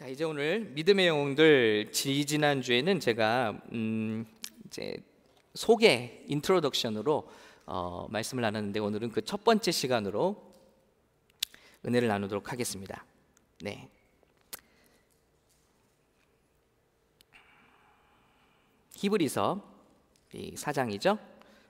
자 이제 오늘 믿음의 영웅들 지지난 주에는 제가 음 이제 소개 introduction으로 어 말씀을 나눴는데 오늘은 그 첫 번째 시간으로 은혜를 나누도록 하겠습니다. 네. 히브리서 이 4장이죠.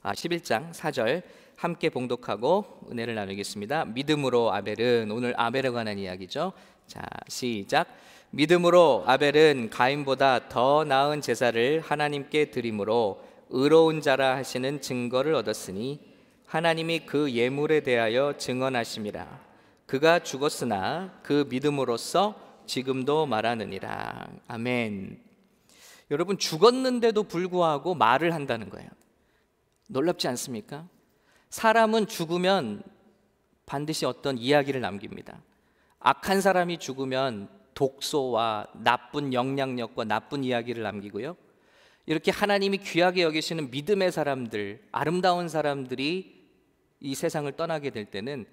아 11장 4절 함께 봉독하고 은혜를 나누겠습니다. 믿음으로 아벨은 오늘 아벨에 관한 이야기죠. 자, 시작. 믿음으로 아벨은 가인보다 더 나은 제사를 하나님께 드림으로 의로운 자라 하시는 증거를 얻었으니 하나님이 그 예물에 대하여 증언하심이라 그가 죽었으나 그 믿음으로써 지금도 말하느니라. 아멘. 여러분 죽었는데도 불구하고 말을 한다는 거예요. 놀랍지 않습니까? 사람은 죽으면 반드시 어떤 이야기를 남깁니다. 악한 사람이 죽으면 독소와 나쁜 영향력과 나쁜 이야기를 남기고요. 이렇게 하나님이 귀하게 여기시는 믿음의 사람들, 아름다운 사람들이 이 세상을 떠나게 될 때는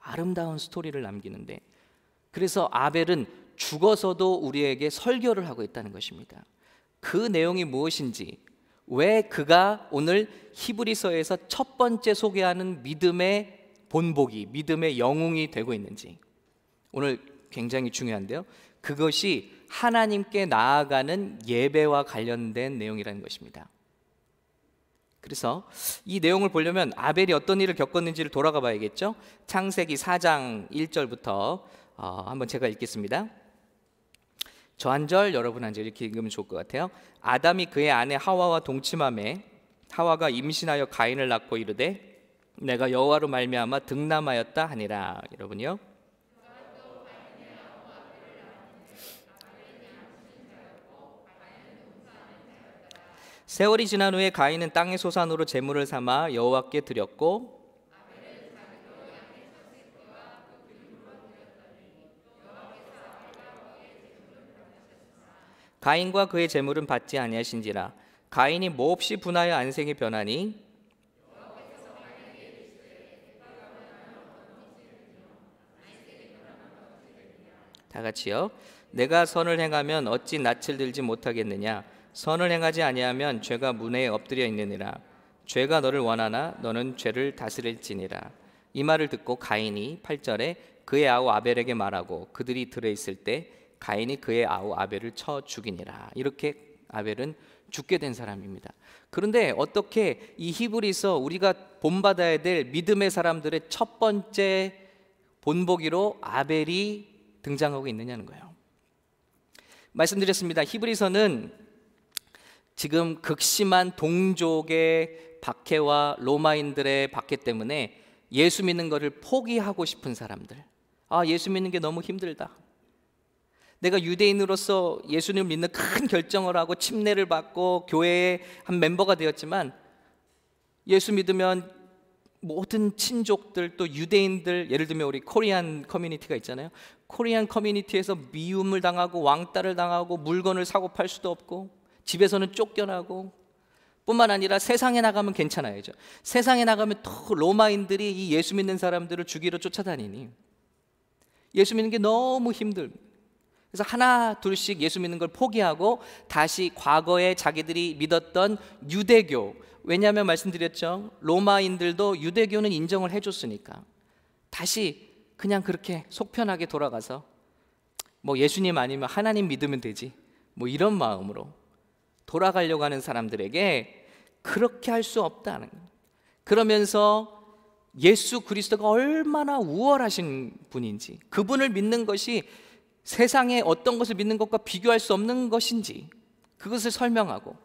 아름다운 스토리를 남기는데 그래서 아벨은 죽어서도 우리에게 설교를 하고 있다는 것입니다. 그 내용이 무엇인지 왜 그가 오늘 히브리서에서 첫 번째 소개하는 믿음의 본보기, 믿음의 영웅이 되고 있는지 오늘 굉장히 중요한데요. 그것이 하나님께 나아가는 예배와 관련된 내용이라는 것입니다. 그래서 이 내용을 보려면 아벨이 어떤 일을 겪었는지를 돌아가 봐야겠죠. 창세기 4장 1절부터 어, 한번 제가 읽겠습니다. 저 한 절 여러분 한 절 이렇게 읽으면 좋을 것 같아요. 아담이 그의 아내 하와와 동침함에 하와가 임신하여 가인을 낳고 이르되 내가 여호와로 말미암아 등남하였다 하니라. 여러분요. 세월이 지난 후에 가인은 땅의 소산으로 제물을 삼아 여호와께 드렸고 가인과 그의 제물은 받지 아니하신지라 가인이 몹시 분하여 안생이 변하니 다 같이요. 내가 선을 행하면 어찌 낯을 들지 못하겠느냐 선을 행하지 아니하면 죄가 문에 엎드려 있느니라 죄가 너를 원하나 너는 죄를 다스릴지니라 이 말을 듣고 가인이 8절에 그의 아우 아벨에게 말하고 그들이 들어 있을 때 가인이 그의 아우 아벨을 쳐 죽이니라 이렇게 아벨은 죽게 된 사람입니다. 그런데 어떻게 이 히브리서 우리가 본받아야 될 믿음의 사람들의 첫 번째 본보기로 아벨이 등장하고 있느냐는 거예요. 말씀드렸습니다. 히브리서는 지금 극심한 동족의 박해와 로마인들의 박해 때문에 예수 믿는 것을 포기하고 싶은 사람들. 아, 예수 믿는 게 너무 힘들다. 내가 유대인으로서 예수님을 믿는 큰 결정을 하고 침례를 받고 교회의 한 멤버가 되었지만 예수 믿으면 모든 친족들 또 유대인들 예를 들면 우리 코리안 커뮤니티가 있잖아요. 코리안 커뮤니티에서 미움을 당하고 왕따를 당하고 물건을 사고 팔 수도 없고 집에서는 쫓겨나고 뿐만 아니라 세상에 나가면 괜찮아야죠. 세상에 나가면 또 로마인들이 이 예수 믿는 사람들을 죽이러 쫓아다니니 예수 믿는 게 너무 힘들. 그래서 하나 둘씩 예수 믿는 걸 포기하고 다시 과거에 자기들이 믿었던 유대교 왜냐하면 말씀드렸죠. 로마인들도 유대교는 인정을 해줬으니까 다시 그냥 그렇게 속편하게 돌아가서 뭐 예수님 아니면 하나님 믿으면 되지 뭐 이런 마음으로 돌아가려고 하는 사람들에게 그렇게 할 수 없다는 그러면서 예수 그리스도가 얼마나 우월하신 분인지 그분을 믿는 것이 세상의 어떤 것을 믿는 것과 비교할 수 없는 것인지 그것을 설명하고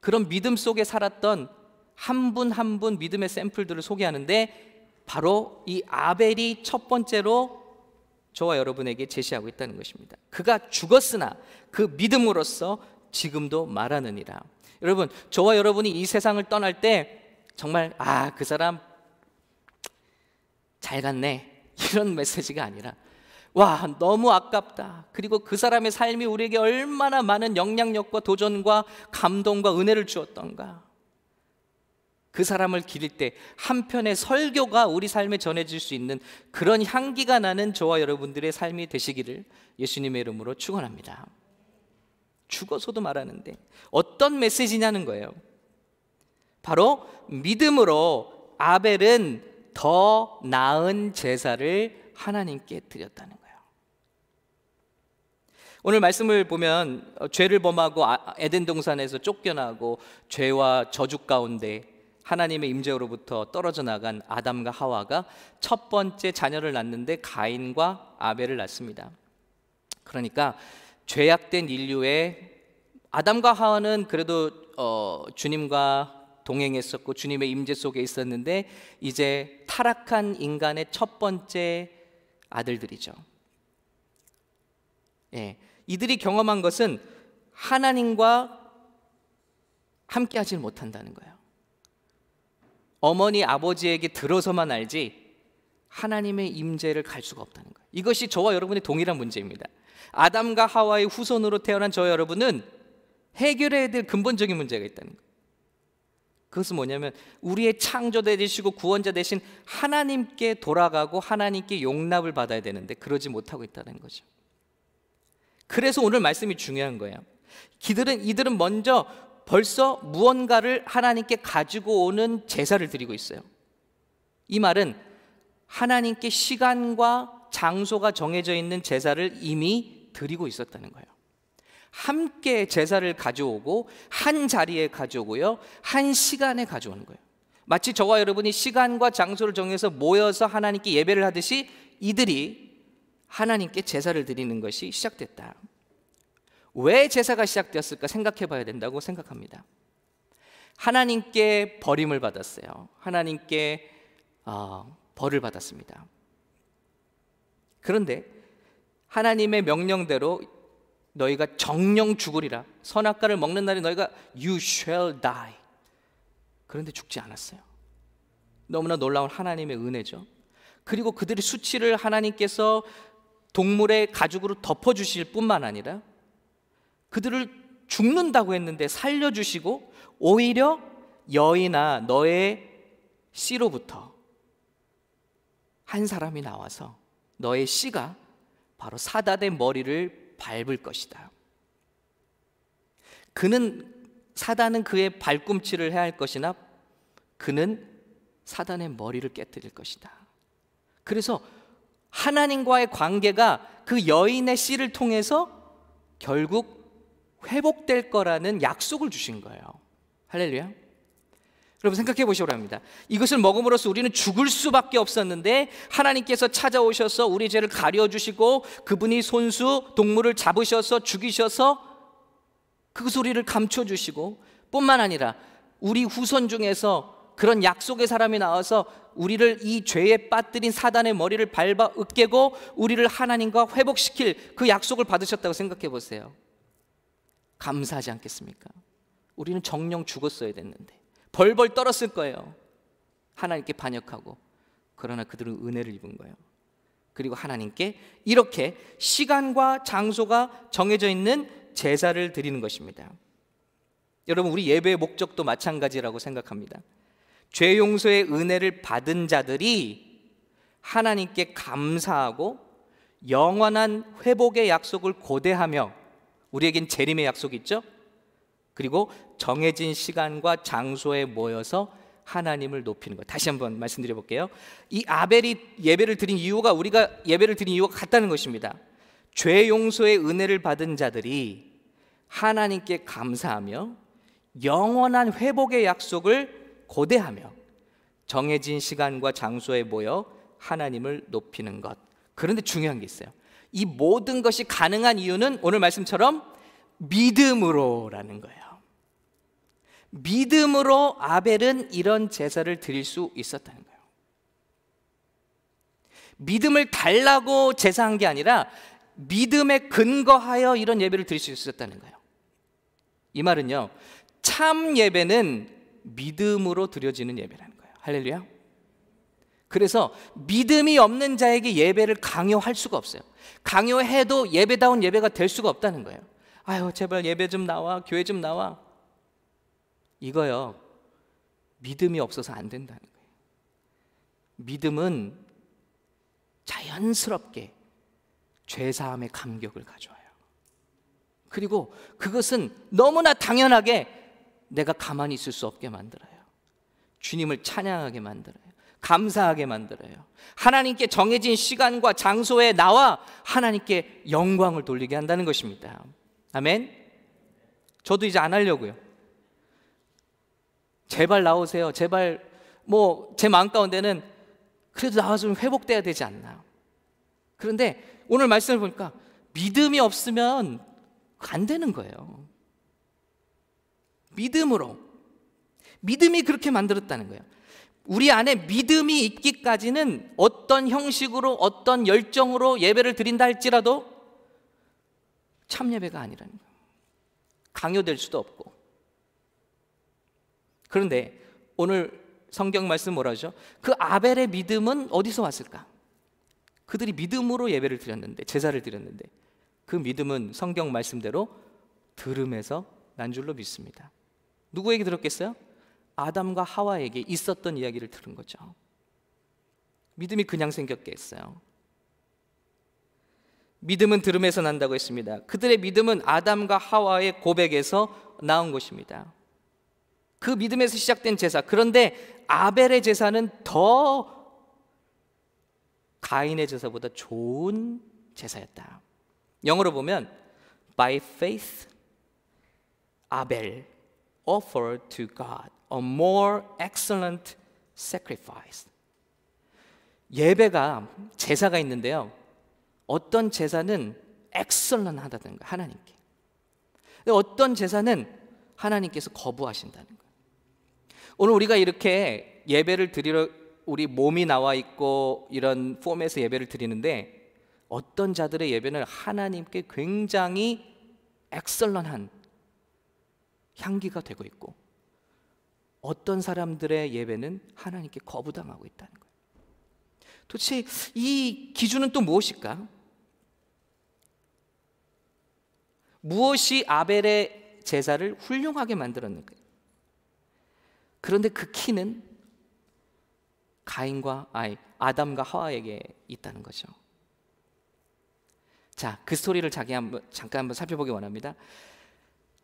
그런 믿음 속에 살았던 한 분 한분 믿음의 샘플들을 소개하는데 바로 이 아벨이 첫 번째로 저와 여러분에게 제시하고 있다는 것입니다. 그가 죽었으나 그 믿음으로써 지금도 말하느니라. 여러분, 저와 여러분이 이 세상을 떠날 때 정말 아, 그 사람 잘 갔네. 이런 메시지가 아니라 와, 너무 아깝다. 그리고 그 사람의 삶이 우리에게 얼마나 많은 영향력과 도전과 감동과 은혜를 주었던가. 그 사람을 기릴 때 한편의 설교가 우리 삶에 전해질 수 있는 그런 향기가 나는 저와 여러분들의 삶이 되시기를 예수님의 이름으로 축원합니다. 죽어서도 말하는데 어떤 메시지냐는 거예요. 바로 믿음으로 아벨은 더 나은 제사를 하나님께 드렸다는 거예요. 오늘 말씀을 보면 죄를 범하고 아, 에덴 동산에서 쫓겨나고 죄와 저주 가운데 하나님의 임재로부터 떨어져 나간 아담과 하와가 첫 번째 자녀를 낳는데 가인과 아벨을 낳습니다. 그러니까 죄악된 인류의 아담과 하와는 그래도 어, 주님과 동행했었고 주님의 임재 속에 있었는데 이제 타락한 인간의 첫 번째 아들들이죠. 예, 이들이 경험한 것은 하나님과 함께하지 못한다는 거예요. 어머니 아버지에게 들어서만 알지 하나님의 임재를 갈 수가 없다는. 이것이 저와 여러분의 동일한 문제입니다. 아담과 하와의 후손으로 태어난 저 여러분은 해결해야 될 근본적인 문제가 있다는 거예요. 그것은 뭐냐면 우리의 창조대 되시고 구원자 되신 하나님께 돌아가고 하나님께 용납을 받아야 되는데 그러지 못하고 있다는 거죠. 그래서 오늘 말씀이 중요한 거예요. 이들은 이들은 먼저 벌써 무언가를 하나님께 가지고 오는 제사를 드리고 있어요. 이 말은 하나님께 시간과 장소가 정해져 있는 제사를 이미 드리고 있었다는 거예요. 함께 제사를 가져오고 한 자리에 가져오고요. 한 시간에 가져오는 거예요. 마치 저와 여러분이 시간과 장소를 정해서 모여서 하나님께 예배를 하듯이 이들이 하나님께 제사를 드리는 것이 시작됐다. 왜 제사가 시작되었을까 생각해 봐야 된다고 생각합니다. 하나님께 버림을 받았어요. 하나님께 어, 벌을 받았습니다. 그런데 하나님의 명령대로 너희가 정령 죽으리라. 선악과를 먹는 날에 너희가 you shall die. 그런데 죽지 않았어요. 너무나 놀라운 하나님의 은혜죠. 그리고 그들의 수치를 하나님께서 동물의 가죽으로 덮어 주실 뿐만 아니라 그들을 죽는다고 했는데 살려 주시고 오히려 여인아 너의 씨로부터 한 사람이 나와서 너의 씨가 바로 사다의 머리를 밟을 것이다. 그는 사단은 그의 발꿈치를 해야 할 것이나 그는 사단의 머리를 깨뜨릴 것이다. 그래서 하나님과의 관계가 그 여인의 씨를 통해서 결국 회복될 거라는 약속을 주신 거예요. 할렐루야. 여러분 생각해 보시기 합니다. 이것을 먹음으로써 우리는 죽을 수밖에 없었는데 하나님께서 찾아오셔서 우리 죄를 가려 주시고 그분이 손수 동물을 잡으셔서 죽이셔서 그 소리를 감춰 주시고 뿐만 아니라 우리 후손 중에서 그런 약속의 사람이 나와서 우리를 이 죄에 빠뜨린 사단의 머리를 밟아 으깨고 우리를 하나님과 회복시킬 그 약속을 받으셨다고 생각해 보세요. 감사하지 않겠습니까? 우리는 정령 죽었어야 됐는데 벌벌 떨었을 거예요. 하나님께 반역하고 그러나 그들은 은혜를 입은 거예요. 그리고 하나님께 이렇게 시간과 장소가 정해져 있는 제사를 드리는 것입니다. 여러분 우리 예배의 목적도 마찬가지라고 생각합니다. 죄 용서의 은혜를 받은 자들이 하나님께 감사하고 영원한 회복의 약속을 고대하며 우리에겐 재림의 약속이 있죠? 그리고 정해진 시간과 장소에 모여서 하나님을 높이는 것. 다시 한번 말씀드려 볼게요. 이 아벨이 예배를 드린 이유가 우리가 예배를 드린 이유가 같다는 것입니다. 죄 용서의 은혜를 받은 자들이 하나님께 감사하며 영원한 회복의 약속을 고대하며 정해진 시간과 장소에 모여 하나님을 높이는 것. 그런데 중요한 게 있어요. 이 모든 것이 가능한 이유는 오늘 말씀처럼 믿음으로라는 거예요. 믿음으로 아벨은 이런 제사를 드릴 수 있었다는 거예요. 믿음을 달라고 제사한 게 아니라 믿음에 근거하여 이런 예배를 드릴 수 있었다는 거예요. 이 말은요, 참 예배는 믿음으로 드려지는 예배라는 거예요. 할렐루야. 그래서 믿음이 없는 자에게 예배를 강요할 수가 없어요. 강요해도 예배다운 예배가 될 수가 없다는 거예요. 아유, 제발 예배 좀 나와. 교회 좀 나와. 이거요. 믿음이 없어서 안 된다는 거예요. 믿음은 자연스럽게 죄사함의 감격을 가져와요. 그리고 그것은 너무나 당연하게 내가 가만히 있을 수 없게 만들어요. 주님을 찬양하게 만들어요. 감사하게 만들어요. 하나님께 정해진 시간과 장소에 나와 하나님께 영광을 돌리게 한다는 것입니다. 아멘. 저도 이제 안 하려고요. 제발 나오세요. 제발 뭐 제 마음 가운데는 그래도 나와서 좀 회복돼야 되지 않나. 그런데 오늘 말씀을 보니까 믿음이 없으면 안 되는 거예요. 믿음으로. 믿음이 그렇게 만들었다는 거예요. 우리 안에 믿음이 있기까지는 어떤 형식으로 어떤 열정으로 예배를 드린다 할지라도 참 예배가 아니라는 거예요. 강요될 수도 없고. 그런데 오늘 성경 말씀 뭐라 하죠? 그 아벨의 믿음은 어디서 왔을까? 그들이 믿음으로 예배를 드렸는데 제사를 드렸는데 그 믿음은 성경 말씀대로 들음에서 난 줄로 믿습니다. 누구에게 들었겠어요? 아담과 하와에게 있었던 이야기를 들은 거죠. 믿음이 그냥 생겼겠어요. 믿음은 들음에서 난다고 했습니다. 그들의 믿음은 아담과 하와의 고백에서 나온 것입니다. 그 믿음에서 시작된 제사. 그런데 아벨의 제사는 더 가인의 제사보다 좋은 제사였다. 영어로 보면 by faith Abel offered to God a more excellent sacrifice. 예배가 제사가 있는데요. 어떤 제사는 거 하나님께. 어떤 제사는 하나님께서 거부하신다는. 오늘 우리가 이렇게 예배를 드리러 우리 몸이 나와 있고 이런 폼에서 예배를 드리는데 어떤 자들의 예배는 하나님께 굉장히 엑설런한 향기가 되고 있고 어떤 사람들의 예배는 하나님께 거부당하고 있다는 거예요. 도대체 이 기준은 또 무엇일까? 무엇이 아벨의 제사를 훌륭하게 만들었는가? 그런데 그 키는 가인과 아이 아담과 하와에게 있다는 거죠. 자, 그 스토리를 자기 한번 잠깐 한번 살펴보기 원합니다.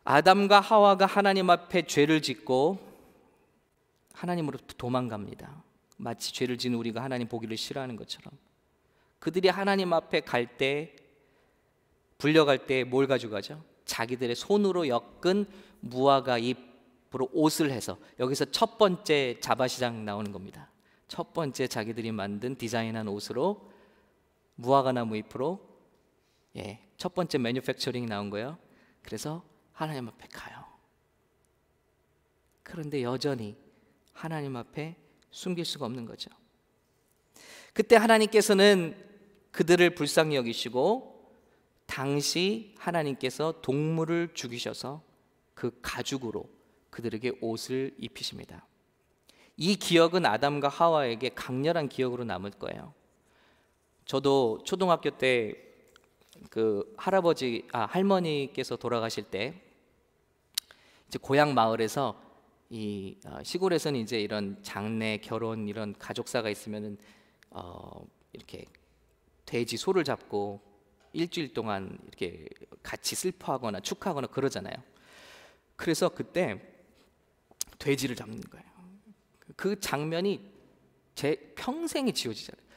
아담과 하와가 하나님 앞에 죄를 짓고 하나님으로부터 도망갑니다. 마치 죄를 지은 우리가 하나님 보기를 싫어하는 것처럼 그들이 하나님 앞에 갈 때 불려갈 때 뭘 가져가죠? 자기들의 손으로 엮은 무화과 잎 으로 옷을 해서 여기서 첫 번째 자바시장 나오는 겁니다. 첫 번째 자기들이 만든 디자인한 옷으로 무화과 나무 잎으로 예, 첫 번째 매뉴팩처링이 나온 거예요. 그래서 하나님 앞에 가요. 그런데 여전히 하나님 앞에 숨길 수가 없는 거죠. 그때 하나님께서는 그들을 불쌍히 여기시고 당시 하나님께서 동물을 죽이셔서 그 가죽으로 그들에게 옷을 입히십니다. 이 기억은 아담과 하와에게 강렬한 기억으로 남을 거예요. 저도 초등학교 때 그 할아버지 아 할머니께서 돌아가실 때 이제 고향 마을에서 이 어, 시골에서는 이제 이런 장례, 결혼 이런 가족사가 있으면은 어, 이렇게 돼지 소를 잡고 일주일 동안 이렇게 같이 슬퍼하거나 축하하거나 그러잖아요. 그래서 그때 돼지를 잡는 거예요. 그 장면이 제 평생에 지워지잖아요.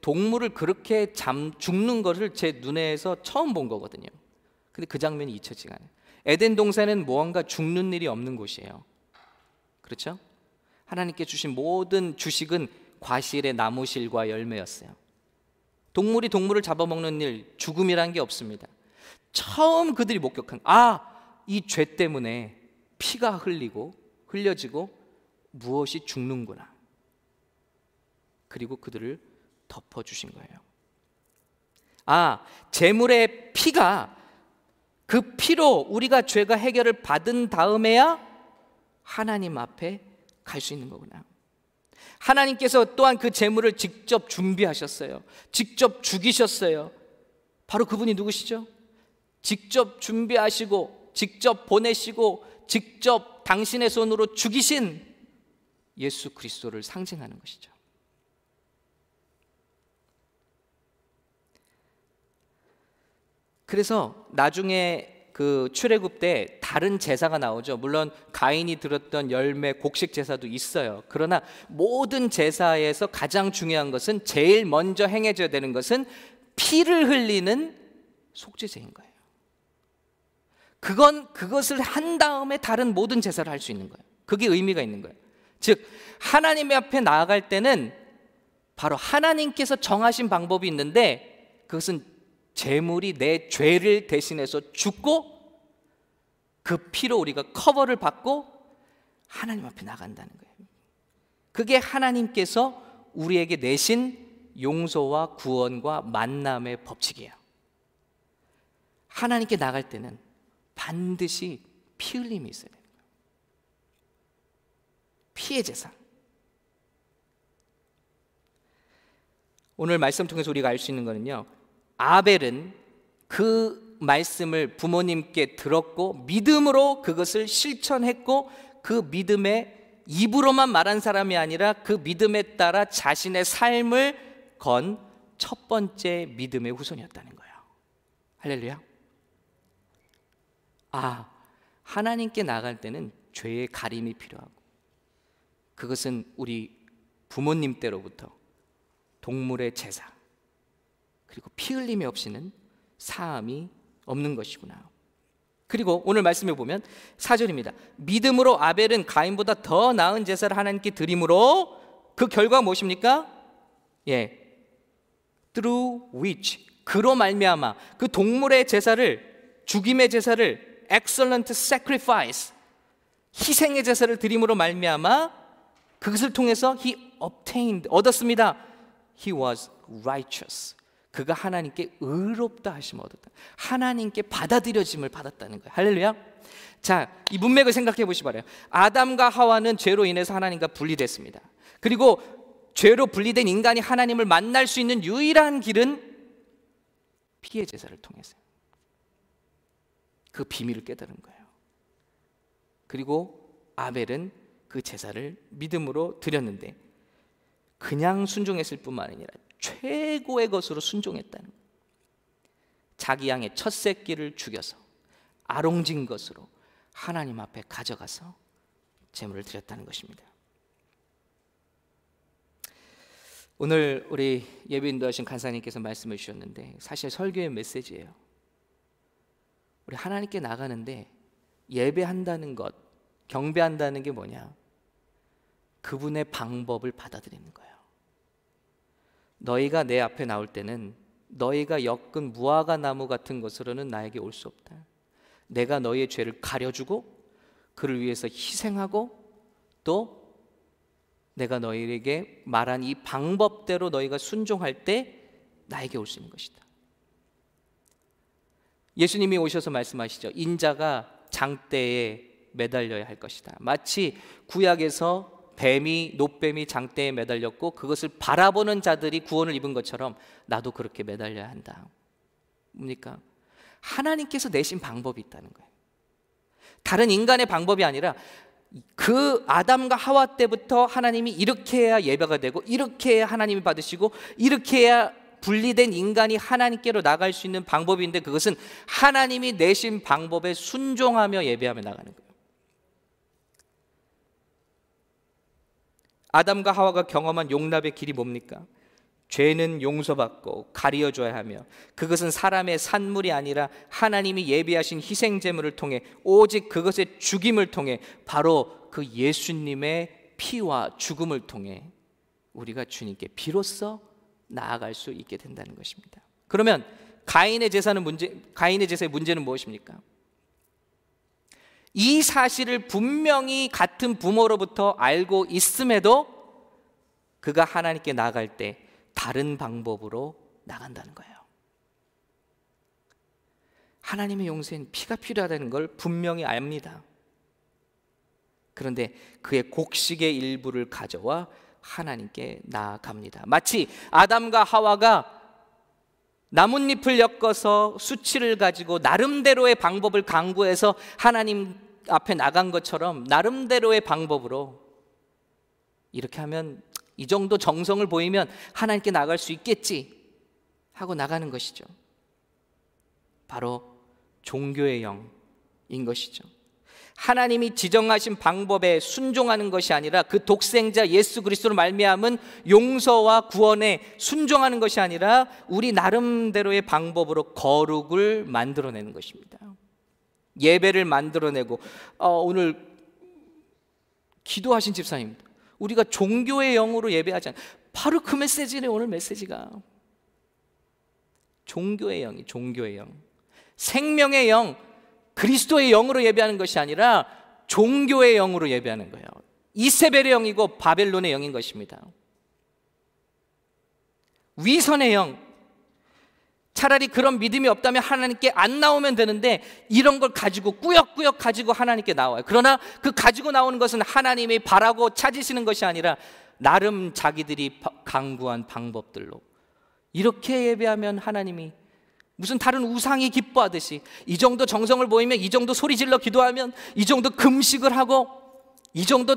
동물을 그렇게 잠 죽는 것을 제 눈에서 처음 본 거거든요. 근데 그 장면이 잊혀지가 않아요. 에덴 동산은 무언가 죽는 일이 없는 곳이에요. 그렇죠? 하나님께 주신 모든 주식은 과실의 나무실과 열매였어요. 동물이 동물을 잡아먹는 일, 죽음이란 게 없습니다. 처음 그들이 목격한 아, 이 죄 때문에 피가 흘리고 흘려지고 무엇이 죽는구나. 그리고 그들을 덮어 주신 거예요. 아, 재물의 피가 그 피로 우리가 죄가 해결을 받은 다음에야 하나님 앞에 갈 수 있는 거구나. 하나님께서 또한 그 재물을 직접 준비하셨어요. 직접 죽이셨어요. 바로 그분이 누구시죠? 직접 준비하시고, 직접 보내시고, 직접 당신의 손으로 죽이신 예수 그리스도를 상징하는 것이죠. 그래서 나중에 그 출애굽 때 다른 제사가 나오죠. 물론 가인이 들었던 열매 곡식 제사도 있어요. 그러나 모든 제사에서 가장 중요한 것은 제일 먼저 행해져야 되는 것은 피를 흘리는 속죄제인 거예요. 그건 그것을 한 다음에 다른 모든 제사를 할 수 있는 거예요. 그게 의미가 있는 거예요. 즉 하나님 앞에 나아갈 때는 바로 하나님께서 정하신 방법이 있는데 그것은 재물이 내 죄를 대신해서 죽고 그 피로 우리가 커버를 받고 하나님 앞에 나간다는 거예요. 그게 하나님께서 우리에게 내신 용서와 구원과 만남의 법칙이에요. 하나님께 나갈 때는 반드시 피 흘림이 있어야 돼요. 피의 제사. 오늘 말씀 통해서 우리가 알 수 있는 거는요. 아벨은 그 말씀을 부모님께 들었고 믿음으로 그것을 실천했고 그 믿음에 입으로만 말한 사람이 아니라 그 믿음에 따라 자신의 삶을 건 첫 번째 믿음의 후손이었다는 거예요. 할렐루야. 아, 하나님께 나갈 때는 죄의 가림이 필요하고 그것은 우리 부모님 때로부터 동물의 제사 그리고 피 흘림이 없이는 사함이 없는 것이구나. 그리고 오늘 말씀에 보면 4절입니다. 믿음으로 아벨은 가인보다 더 나은 제사를 하나님께 드림으로 그 결과가 무엇입니까? 예. through which 그로 말미암아 그 동물의 제사를 죽임의 제사를 excellent sacrifice 희생의 제사를 드림으로 말미암아 그것을 통해서 he obtained 얻었습니다. he was righteous 그가 하나님께 의롭다 하심을 얻었다. 하나님께 받아들여짐을 받았다는 거예요. 할렐루야. 자, 이 문맥을 생각해 보시 바래요. 아담과 하와는 죄로 인해서 하나님과 분리됐습니다. 그리고 죄로 분리된 인간이 하나님을 만날 수 있는 유일한 길은 피해 제사를 통해서. 그 비밀을 깨달은 거예요. 그리고 아벨은 그 제사를 믿음으로 드렸는데 그냥 순종했을 뿐만 아니라 최고의 것으로 순종했다는 자기 양의 첫 새끼를 죽여서 아롱진 것으로 하나님 앞에 가져가서 제물을 드렸다는 것입니다. 오늘 우리 예배 인도 하신 간사님께서 말씀해 주셨는데 사실 설교의 메시지예요. 우리 하나님께 나가는데 예배한다는 것, 경배한다는 게 뭐냐? 그분의 방법을 받아들이는 거예요. 너희가 내 앞에 나올 때는 너희가 엮은 무화과 나무 같은 것으로는 나에게 올 수 없다. 내가 너희의 죄를 가려주고 그를 위해서 희생하고 또 내가 너희에게 말한 이 방법대로 너희가 순종할 때 나에게 올 수 있는 것이다. 예수님이 오셔서 말씀하시죠. 인자가 장대에 매달려야 할 것이다. 마치 구약에서 뱀이 노뱀이 장대에 매달렸고 그것을 바라보는 자들이 구원을 입은 것처럼 나도 그렇게 매달려야 한다. 뭡니까? 하나님께서 내신 방법이 있다는 거예요. 다른 인간의 방법이 아니라 그 아담과 하와 때부터 하나님이 이렇게 해야 예배가 되고 이렇게 해야 하나님이 받으시고 이렇게 해야 분리된 인간이 하나님께로 나갈 수 있는 방법인데 그것은 하나님이 내신 방법에 순종하며 예배하며 나가는 거예요. 아담과 하와가 경험한 용납의 길이 뭡니까? 죄는 용서받고 가리어줘야 하며 그것은 사람의 산물이 아니라 하나님이 예비하신 희생제물을 통해 오직 그것의 죽임을 통해 바로 그 예수님의 피와 죽음을 통해 우리가 주님께 비로소 나아갈 수 있게 된다는 것입니다. 그러면 가인의 제사는 문제 가인의 제사의 문제는 무엇입니까? 이 사실을 분명히 같은 부모로부터 알고 있음에도 그가 하나님께 나갈 때 다른 방법으로 나간다는 거예요. 하나님의 용서엔 피가 필요하다는 걸 분명히 압니다. 그런데 그의 곡식의 일부를 가져와 하나님께 나아갑니다. 마치 아담과 하와가 나뭇잎을 엮어서 수치를 가지고 나름대로의 방법을 강구해서 하나님 앞에 나간 것처럼 나름대로의 방법으로 이렇게 하면 이 정도 정성을 보이면 하나님께 나갈 수 있겠지 하고 나가는 것이죠. 바로 종교의 영인 것이죠. 하나님이 지정하신 방법에 순종하는 것이 아니라 그 독생자 예수 그리스도로 말미암은 용서와 구원에 순종하는 것이 아니라 우리 나름대로의 방법으로 거룩을 만들어내는 것입니다. 예배를 만들어내고 어, 오늘 기도하신 집사님 우리가 종교의 영으로 예배하지 않 바로 그 메시지네 오늘 메시지가 종교의 영이 종교의 영 생명의 영 그리스도의 영으로 예배하는 것이 아니라 종교의 영으로 예배하는 거예요. 이세벨의 영이고 바벨론의 영인 것입니다. 위선의 영. 차라리 그런 믿음이 없다면 하나님께 안 나오면 되는데 이런 걸 가지고 꾸역꾸역 가지고 하나님께 나와요. 그러나 그 가지고 나오는 것은 하나님이 바라고 찾으시는 것이 아니라 나름 자기들이 강구한 방법들로 이렇게 예배하면 하나님이 무슨 다른 우상이 기뻐하듯이 이 정도 정성을 보이면 이 정도 소리 질러 기도하면 이 정도 금식을 하고 이 정도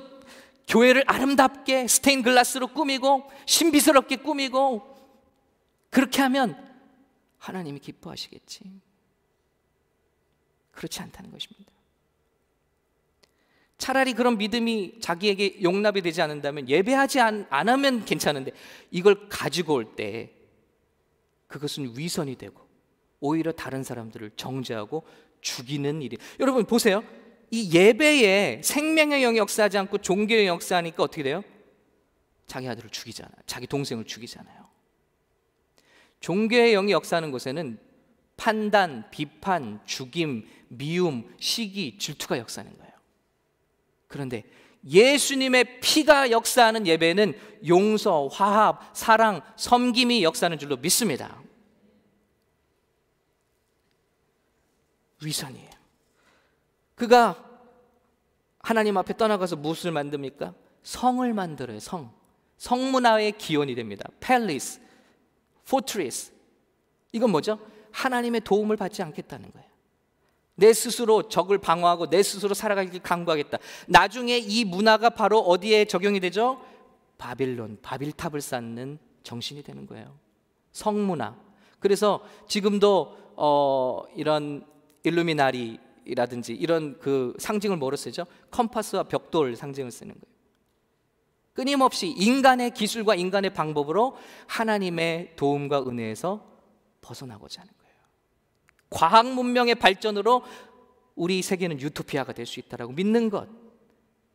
교회를 아름답게 스테인 글라스로 꾸미고 신비스럽게 꾸미고 그렇게 하면 하나님이 기뻐하시겠지. 그렇지 않다는 것입니다. 차라리 그런 믿음이 자기에게 용납이 되지 않는다면 예배하지 않, 안 하면 괜찮은데 이걸 가지고 올 때 그것은 위선이 되고 오히려 다른 사람들을 정죄하고 죽이는 일이. 여러분 보세요. 이 예배에 생명의 영이 역사하지 않고 종교의 역사하니까 어떻게 돼요? 자기 아들을 죽이잖아요. 자기 동생을 죽이잖아요. 종교의 영이 역사하는 곳에는 판단, 비판, 죽임, 미움, 시기, 질투가 역사하는 거예요. 그런데 예수님의 피가 역사하는 예배는 용서, 화합, 사랑, 섬김이 역사하는 줄로 믿습니다. 위선이에요. 그가 하나님 앞에 떠나가서 무엇을 만듭니까? 성을 만들어요. 성. 성문화의 기원이 됩니다. palace, fortress. 이건 뭐죠? 하나님의 도움을 받지 않겠다는 거예요. 내 스스로 적을 방어하고 내 스스로 살아가길 강구하겠다. 나중에 이 문화가 바로 어디에 적용이 되죠? 바빌론, 바빌탑을 쌓는 정신이 되는 거예요. 성문화. 그래서 지금도 어, 이런 일루미나리라든지 이런 그 상징을 뭐로 쓰죠? 컴파스와 벽돌 상징을 쓰는 거예요. 끊임없이 인간의 기술과 인간의 방법으로 하나님의 도움과 은혜에서 벗어나고자 하는 거예요. 과학 문명의 발전으로 우리 세계는 유토피아가 될 수 있다라고 믿는 것.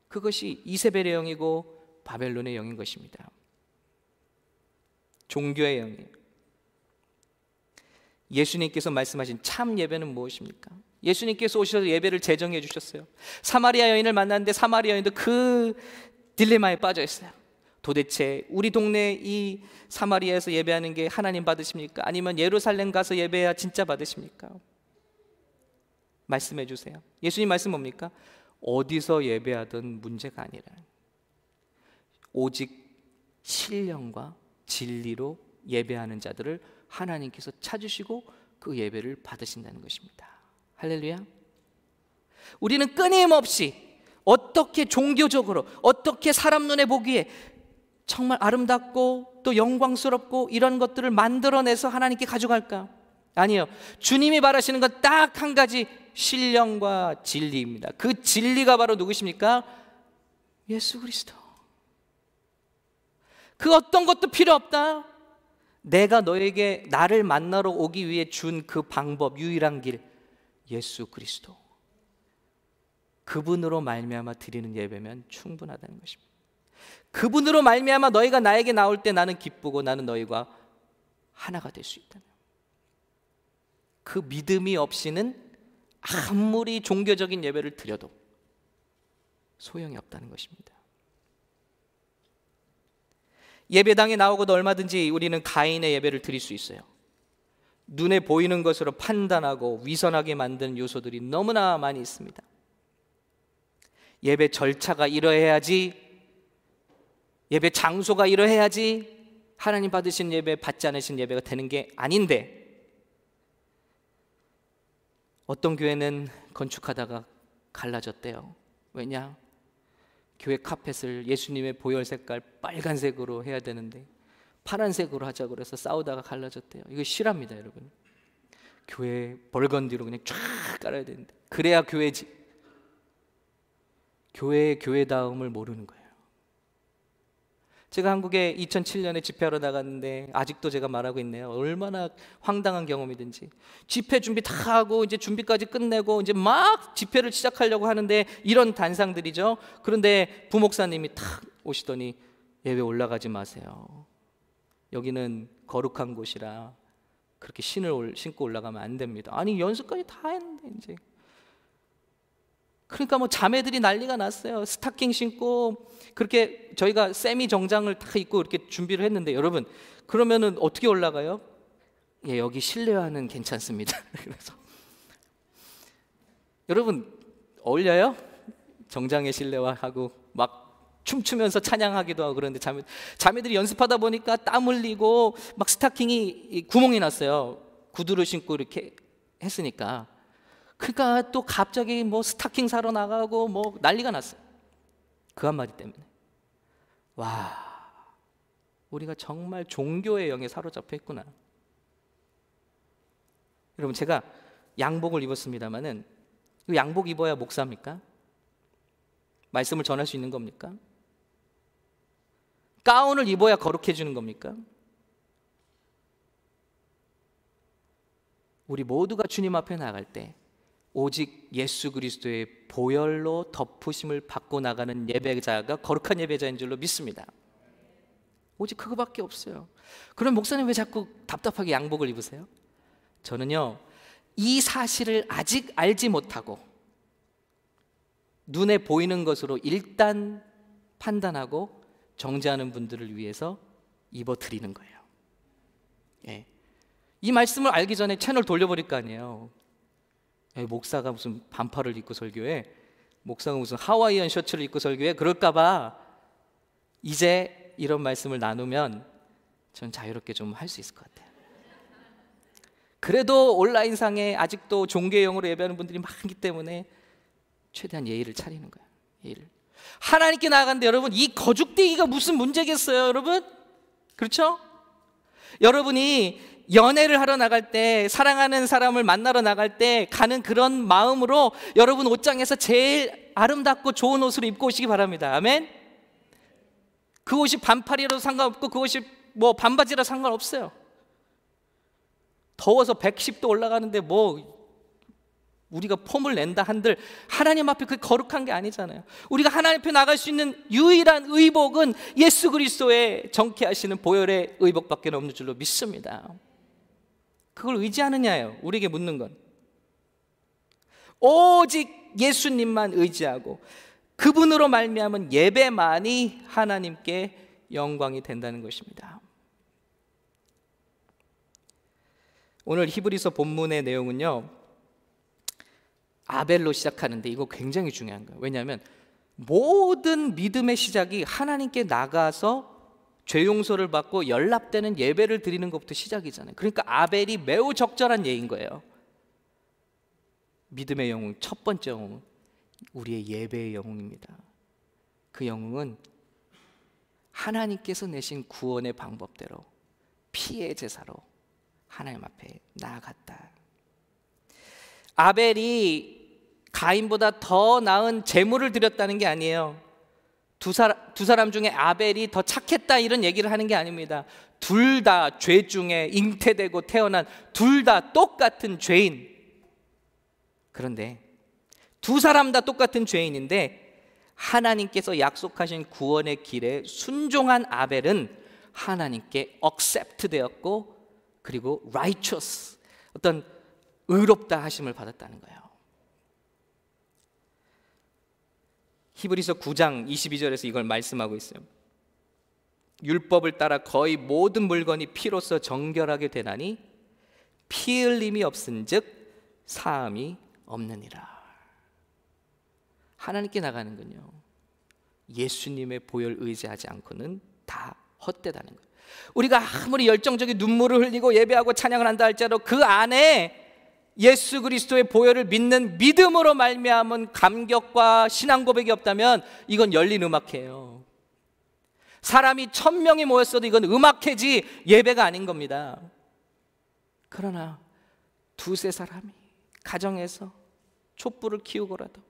그것이 이세벨의 영이고 바벨론의 영인 것입니다. 종교의 영이에요. 예수님께서 말씀하신 참 예배는 무엇입니까? 예수님께서 오셔서 예배를 제정해 주셨어요. 사마리아 여인을 만났는데 사마리아 여인도 그 딜레마에 빠져 있어요. 도대체 우리 동네 이 사마리아에서 예배하는 게 하나님 받으십니까? 아니면 예루살렘 가서 예배해야 진짜 받으십니까? 말씀해 주세요. 예수님 말씀 뭡니까? 어디서 예배하든 문제가 아니라 오직 신령과 진리로 예배하는 자들을 하나님께서 찾으시고 그 예배를 받으신다는 것입니다. 할렐루야. 우리는 끊임없이 어떻게 종교적으로 어떻게 사람 눈에 보기에 정말 아름답고 또 영광스럽고 이런 것들을 만들어내서 하나님께 가져갈까? 아니요. 주님이 바라시는 건 딱 한 가지 신령과 진리입니다. 그 진리가 바로 누구십니까? 예수 그리스도. 그 어떤 것도 필요 없다. 내가 너에게 나를 만나러 오기 위해 준 그 방법 유일한 길 예수 그리스도 그분으로 말미암아 드리는 예배면 충분하다는 것입니다. 그분으로 말미암아 너희가 나에게 나올 때 나는 기쁘고 나는 너희가 하나가 될 수 있다는 그 믿음이 없이는 아무리 종교적인 예배를 드려도 소용이 없다는 것입니다. 예배당에 나오고도 얼마든지 우리는 가인의 예배를 드릴 수 있어요. 눈에 보이는 것으로 판단하고 위선하게 만드는 요소들이 너무나 많이 있습니다. 예배 절차가 이러해야지, 예배 장소가 이러해야지, 하나님 받으신 예배, 받지 않으신 예배가 되는 게 아닌데, 어떤 교회는 건축하다가 갈라졌대요. 왜냐? 교회 카펫을 예수님의 보혈 색깔 빨간색으로 해야 되는데 파란색으로 하자 그래서 싸우다가 갈라졌대요. 이거 실합니다, 여러분. 교회 벌건디로 그냥 쫙 깔아야 되는데 그래야 교회지. 교회의 교회다움을 모르는 거예요. 제가 한국에 2007년에 집회하러 나갔는데 아직도 제가 말하고 있네요. 얼마나 황당한 경험이든지 집회 준비 다 하고 이제 준비까지 끝내고 이제 막 집회를 시작하려고 하는데 이런 단상들이죠. 그런데 부목사님이 탁 오시더니 예배 올라가지 마세요. 여기는 거룩한 곳이라 그렇게 신을 신고 올라가면 안 됩니다. 아니 연습까지 다 했는데 이제 그러니까 뭐 자매들이 난리가 났어요. 스타킹 신고 그렇게 저희가 세미 정장을 다 입고 이렇게 준비를 했는데 여러분 그러면은 어떻게 올라가요? 예, 여기 실내화는 괜찮습니다. 그래서 여러분 어울려요? 정장에 실내화하고 막 춤추면서 찬양하기도 하고 그런데 자매, 자매들이 연습하다 보니까 땀 흘리고 막 스타킹이 구멍이 났어요. 구두를 신고 이렇게 했으니까 그러니까 또 갑자기 뭐 스타킹 사러 나가고 뭐 난리가 났어요. 그 한마디 때문에. 와, 우리가 정말 종교의 영에 사로잡혀 있구나. 여러분 제가 양복을 입었습니다만은 그 양복 입어야 목사입니까? 말씀을 전할 수 있는 겁니까? 가운을 입어야 거룩해지는 겁니까? 우리 모두가 주님 앞에 나갈 때 오직 예수 그리스도의 보혈로 덮으심을 받고 나가는 예배자가 거룩한 예배자인 줄로 믿습니다. 오직 그거밖에 없어요. 그럼 목사님 왜 자꾸 답답하게 양복을 입으세요? 저는요, 이 사실을 아직 알지 못하고 눈에 보이는 것으로 일단 판단하고 정죄하는 분들을 위해서 입어 드리는 거예요. 예. 이 말씀을 알기 전에 채널 돌려버릴 거 아니에요. 목사가 무슨 반팔을 입고 설교해 목사가 무슨 하와이안 셔츠를 입고 설교해 그럴까봐 이제 이런 말씀을 나누면 전 자유롭게 좀 할 수 있을 것 같아요. 그래도 온라인상에 아직도 종교용으로 예배하는 분들이 많기 때문에 최대한 예의를 차리는 거예요. 예의를. 하나님께 나아간데 여러분 이 거죽대기가 무슨 문제겠어요, 여러분? 그렇죠? 여러분이 연애를 하러 나갈 때 사랑하는 사람을 만나러 나갈 때 가는 그런 마음으로 여러분 옷장에서 제일 아름답고 좋은 옷을 입고 오시기 바랍니다. 아멘. 그 옷이 반팔이라도 상관없고 그 옷이 뭐 반바지라 상관없어요. 더워서 110도 올라가는데 뭐 우리가 폼을 낸다 한들 하나님 앞에 그 거룩한 게 아니잖아요. 우리가 하나님 앞에 나갈 수 있는 유일한 의복은 예수 그리스도의 정케하시는 보혈의 의복밖에 없는 줄로 믿습니다. 그걸 의지하느냐예요. 우리에게 묻는 건. 오직 예수님만 의지하고 그분으로 말미암은 예배만이 하나님께 영광이 된다는 것입니다. 오늘 히브리서 본문의 내용은요. 아벨로 시작하는데 이거 굉장히 중요한 거예요. 왜냐하면 모든 믿음의 시작이 하나님께 나가서 죄 용서를 받고 연락되는 예배를 드리는 것부터 시작이잖아요. 그러니까 아벨이 매우 적절한 예인 거예요. 믿음의 영웅 첫 번째 영웅 우리의 예배의 영웅입니다. 그 영웅은 하나님께서 내신 구원의 방법대로 피의 제사로 하나님 앞에 나아갔다. 아벨이 가인보다 더 나은 제물을 드렸다는 게 아니에요. 두 사람, 두 사람 중에 아벨이 더 착했다 이런 얘기를 하는 게 아닙니다. 둘 다 죄 중에 잉태되고 태어난 둘 다 똑같은 죄인. 그런데 두 사람 다 똑같은 죄인인데 하나님께서 약속하신 구원의 길에 순종한 아벨은 하나님께 accept 되었고 그리고 righteous 어떤 의롭다 하심을 받았다는 거예요. 히브리서 9장 22절에서 이걸 말씀하고 있어요. 율법을 따라 거의 모든 물건이 피로써 정결하게 되나니 피 흘림이 없은즉 사함이 없느니라. 하나님께 나가는군요. 예수님의 보혈 의지하지 않고는 다 헛되다는 거예요. 우리가 아무리 열정적인 눈물을 흘리고 예배하고 찬양을 한다 할지라도 그 안에 예수 그리스도의 보혈을 믿는 믿음으로 말미암은 감격과 신앙 고백이 없다면 이건 열린 음악회예요. 사람이 천 명이 모였어도 이건 음악회지 예배가 아닌 겁니다. 그러나 두세 사람이 가정에서 촛불을 키우고라도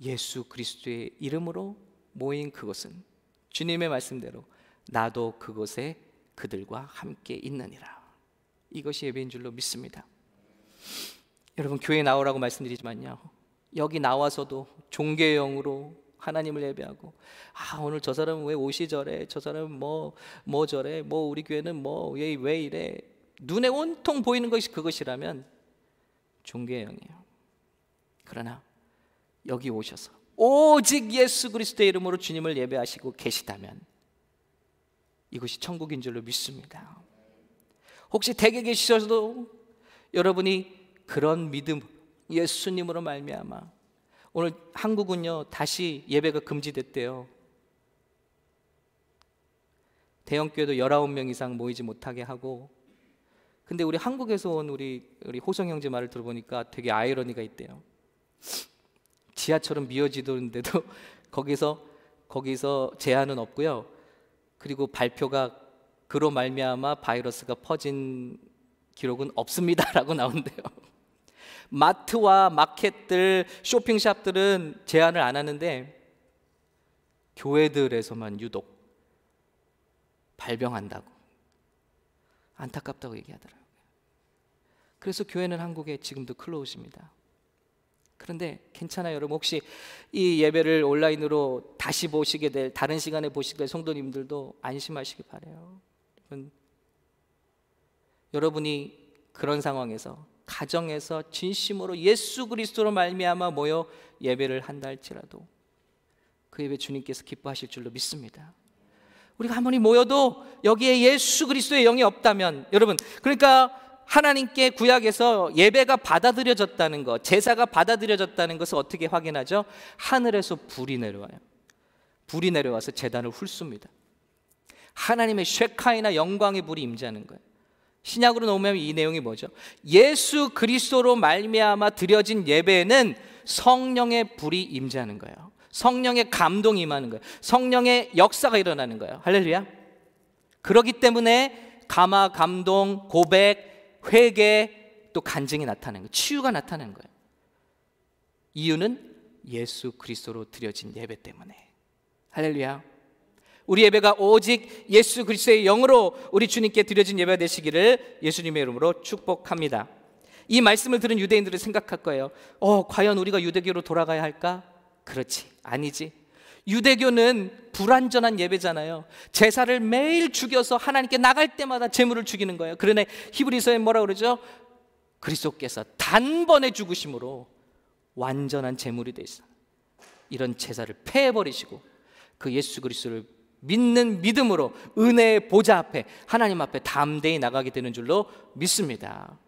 예수 그리스도의 이름으로 모인 그것은 주님의 말씀대로 나도 그곳에 그들과 함께 있느니라. 이것이 예배인 줄로 믿습니다. 여러분 교회 나오라고 말씀드리지만요. 여기 나와서도 종교의 영으로 하나님을 예배하고 아 오늘 저 사람은 왜 옷이 저래 저 사람은 뭐뭐 뭐 저래 뭐 우리 교회는 뭐왜 왜 이래 눈에 온통 보이는 것이 그것이라면 종교의 영이에요. 그러나 여기 오셔서 오직 예수 그리스도의 이름으로 주님을 예배하시고 계시다면 이것이 천국인 줄로 믿습니다. 혹시 댁에 계시셔도 여러분이 그런 믿음 예수님으로 말미암아 오늘 한국은요 다시 예배가 금지됐대요. 대형 교회도 19명 이상 모이지 못하게 하고 근데 우리 한국에서 온 우리 우리 호성 형제 말을 들어보니까 되게 아이러니가 있대요. 지하철은 미어지던데도 거기서 거기서 제한은 없고요. 그리고 발표가 그로 말미암아 바이러스가 퍼진 기록은 없습니다라고 나온대요. 마트와 마켓들, 쇼핑샵들은 제한을 안 하는데 교회들에서만 유독 발병한다고 안타깝다고 얘기하더라고요. 그래서 교회는 한국에 지금도 클로즈입니다. 그런데 괜찮아요, 여러분. 혹시 이 예배를 온라인으로 다시 보시게 될 다른 시간에 보시게 될 성도님들도 안심하시기 바래요. 여러분, 여러분이 그런 상황에서 가정에서 진심으로 예수 그리스도로 말미암아 모여 예배를 한다 할지라도 그 예배 주님께서 기뻐하실 줄로 믿습니다. 우리가 한 번이 모여도 여기에 예수 그리스도의 영이 없다면 여러분 그러니까 하나님께 구약에서 예배가 받아들여졌다는 것, 제사가 받아들여졌다는 것을 어떻게 확인하죠? 하늘에서 불이 내려와요. 불이 내려와서 제단을 훑습니다. 하나님의 쉐카이나 영광의 불이 임재하는 거예요. 신약으로 놓으면 이 내용이 뭐죠? 예수 그리스도로 말미암아 드려진 예배에는 성령의 불이 임재하는 거예요. 성령의 감동이 임하는 거예요. 성령의 역사가 일어나는 거예요. 할렐루야. 그러기 때문에 감화, 감동, 고백, 회개, 또 간증이 나타나는 거예요. 치유가 나타나는 거예요. 이유는 예수 그리스도로 드려진 예배 때문에. 할렐루야. 우리 예배가 오직 예수 그리스도의 영으로 우리 주님께 드려진 예배가 되시기를 예수님의 이름으로 축복합니다. 이 말씀을 들은 유대인들은 생각할 거예요. 어, 과연 우리가 유대교로 돌아가야 할까? 그렇지. 아니지. 유대교는 불완전한 예배잖아요. 제사를 매일 죽여서 하나님께 나갈 때마다 제물을 죽이는 거예요. 그러네 히브리서에 뭐라 그러죠? 그리스도께서 단번에 죽으심으로 완전한 제물이 돼 있어. 이런 제사를 폐해 버리시고 그 예수 그리스도를 믿는 믿음으로 은혜의 보좌 앞에 하나님 앞에 담대히 나가게 되는 줄로 믿습니다.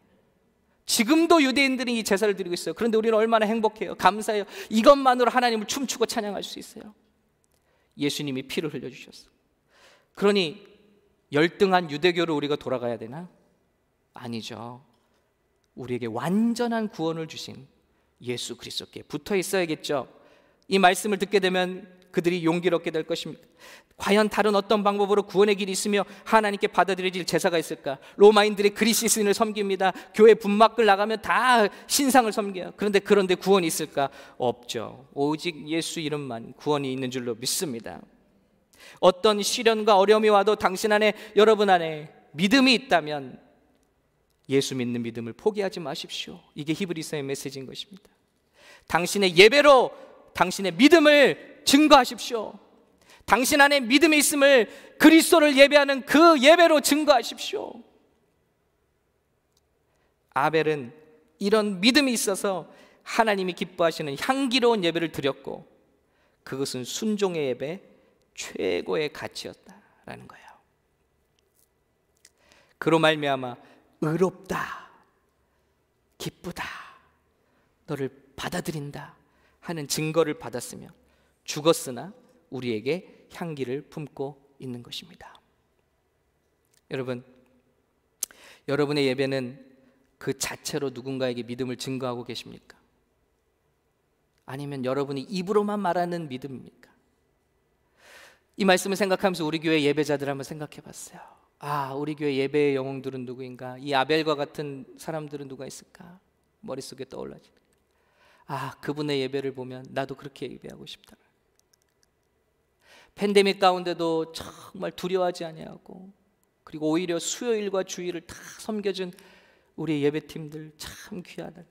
지금도 유대인들이 이 제사를 드리고 있어요. 그런데 우리는 얼마나 행복해요. 감사해요. 이것만으로 하나님을 춤추고 찬양할 수 있어요. 예수님이 피를 흘려 주셨어. 그러니 열등한 유대교로 우리가 돌아가야 되나? 아니죠. 우리에게 완전한 구원을 주신 예수 그리스도께 붙어 있어야겠죠. 이 말씀을 듣게 되면 그들이 용기를 얻게 될 것입니다. 과연 다른 어떤 방법으로 구원의 길이 있으며 하나님께 받아들여질 제사가 있을까? 로마인들의 그리스 신을 섬깁니다. 교회 분막을 나가면 다 신상을 섬겨요. 그런데 그런데 구원이 있을까? 없죠. 오직 예수 이름만 구원이 있는 줄로 믿습니다. 어떤 시련과 어려움이 와도 당신 안에 여러분 안에 믿음이 있다면 예수 믿는 믿음을 포기하지 마십시오. 이게 히브리서의 메시지인 것입니다. 당신의 예배로 당신의 믿음을 증거하십시오. 당신 안에 믿음이 있음을 그리스도를 예배하는 그 예배로 증거하십시오. 아벨은 이런 믿음이 있어서 하나님이 기뻐하시는 향기로운 예배를 드렸고 그것은 순종의 예배 최고의 가치였다라는 거예요. 그로 말미암아 의롭다, 기쁘다, 너를 받아들인다 하는 증거를 받았으며 죽었으나 우리에게 향기를 품고 있는 것입니다. 여러분, 여러분의 예배는 그 자체로 누군가에게 믿음을 증거하고 계십니까? 아니면 여러분이 입으로만 말하는 믿음입니까? 이 말씀을 생각하면서 우리 교회 예배자들 한번 생각해 봤어요. 아, 우리 교회 예배의 영웅들은 누구인가? 이 아벨과 같은 사람들은 누가 있을까? 머릿속에 떠올라지. 아, 그분의 예배를 보면 나도 그렇게 예배하고 싶다. 팬데믹 가운데도 정말 두려워하지 아니하고 그리고 오히려 수요일과 주일을 다 섬겨준 우리 예배팀들 참 귀하다.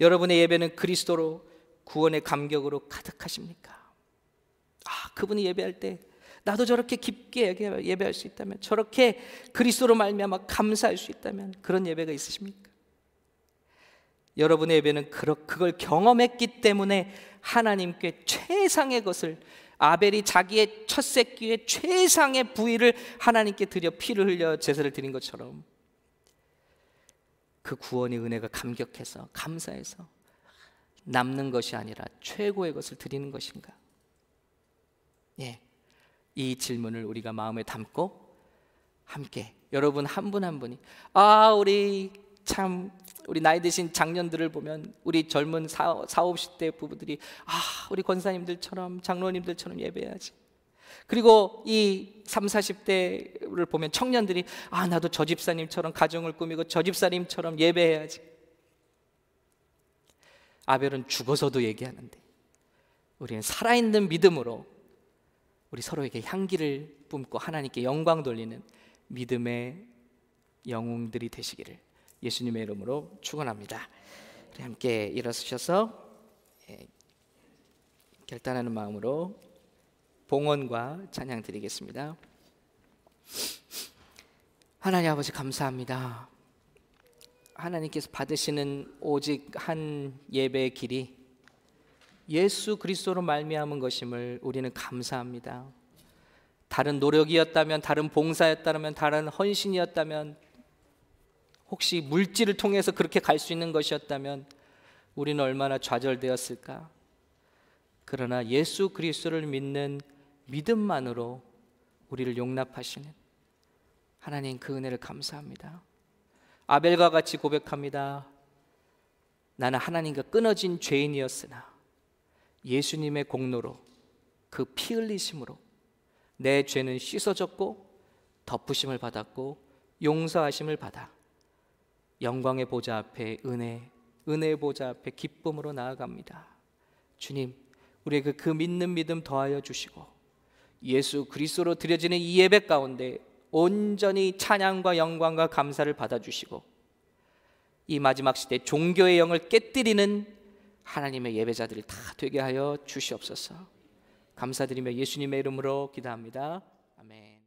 여러분의 예배는 그리스도로 구원의 감격으로 가득하십니까? 아, 그분이 예배할 때 나도 저렇게 깊게 예배할 수 있다면 저렇게 그리스도로 말미암아 감사할 수 있다면 그런 예배가 있으십니까? 여러분의 예배는 그걸 경험했기 때문에 하나님께 최상의 것을 아벨이 자기의 첫 새끼의 최상의 부위를 하나님께 드려 피를 흘려 제사를 드린 것처럼 그 구원의 은혜가 감격해서 감사해서 남는 것이 아니라 최고의 것을 드리는 것인가? 예. 이 질문을 우리가 마음에 담고 함께 여러분 한 분한 분이 아, 우리 참 우리 나이 드신 장년들을 보면 우리 젊은 4, 50대 부부들이 아, 우리 권사님들처럼 장로님들처럼 예배해야지. 그리고 이 3, 40대를 보면 청년들이 아, 나도 저 집사님처럼 가정을 꾸미고 저 집사님처럼 예배해야지. 아벨은 죽어서도 얘기하는데 우리는 살아있는 믿음으로 우리 서로에게 향기를 뿜고 하나님께 영광 돌리는 믿음의 영웅들이 되시기를 예수님의 이름으로 축원합니다. 함께 일어서셔서 예, 결단하는 마음으로 봉헌과 찬양 드리겠습니다. 하나님 아버지 감사합니다. 하나님께서 받으시는 오직 한 예배의 길이 예수 그리스도로 말미암은 것임을 우리는 감사합니다. 다른 노력이었다면 다른 봉사였다면 다른 헌신이었다면 혹시 물질을 통해서 그렇게 갈 수 있는 것이었다면 우리는 얼마나 좌절되었을까? 그러나 예수 그리스도를 믿는 믿음만으로 우리를 용납하시는 하나님 그 은혜를 감사합니다. 아벨과 같이 고백합니다. 나는 하나님과 끊어진 죄인이었으나 예수님의 공로로 그 피 흘리심으로 내 죄는 씻어졌고 덮으심을 받았고 용서하심을 받아 영광의 보좌 앞에 은혜, 은혜의 보좌 앞에 기쁨으로 나아갑니다. 주님, 우리에게 그 믿는 믿음 더하여 주시고 예수 그리스도로 드려지는 이 예배 가운데 온전히 찬양과 영광과 감사를 받아 주시고 이 마지막 시대 종교의 영을 깨뜨리는 하나님의 예배자들이 다 되게 하여 주시옵소서. 감사드리며 예수님의 이름으로 기도합니다. 아멘.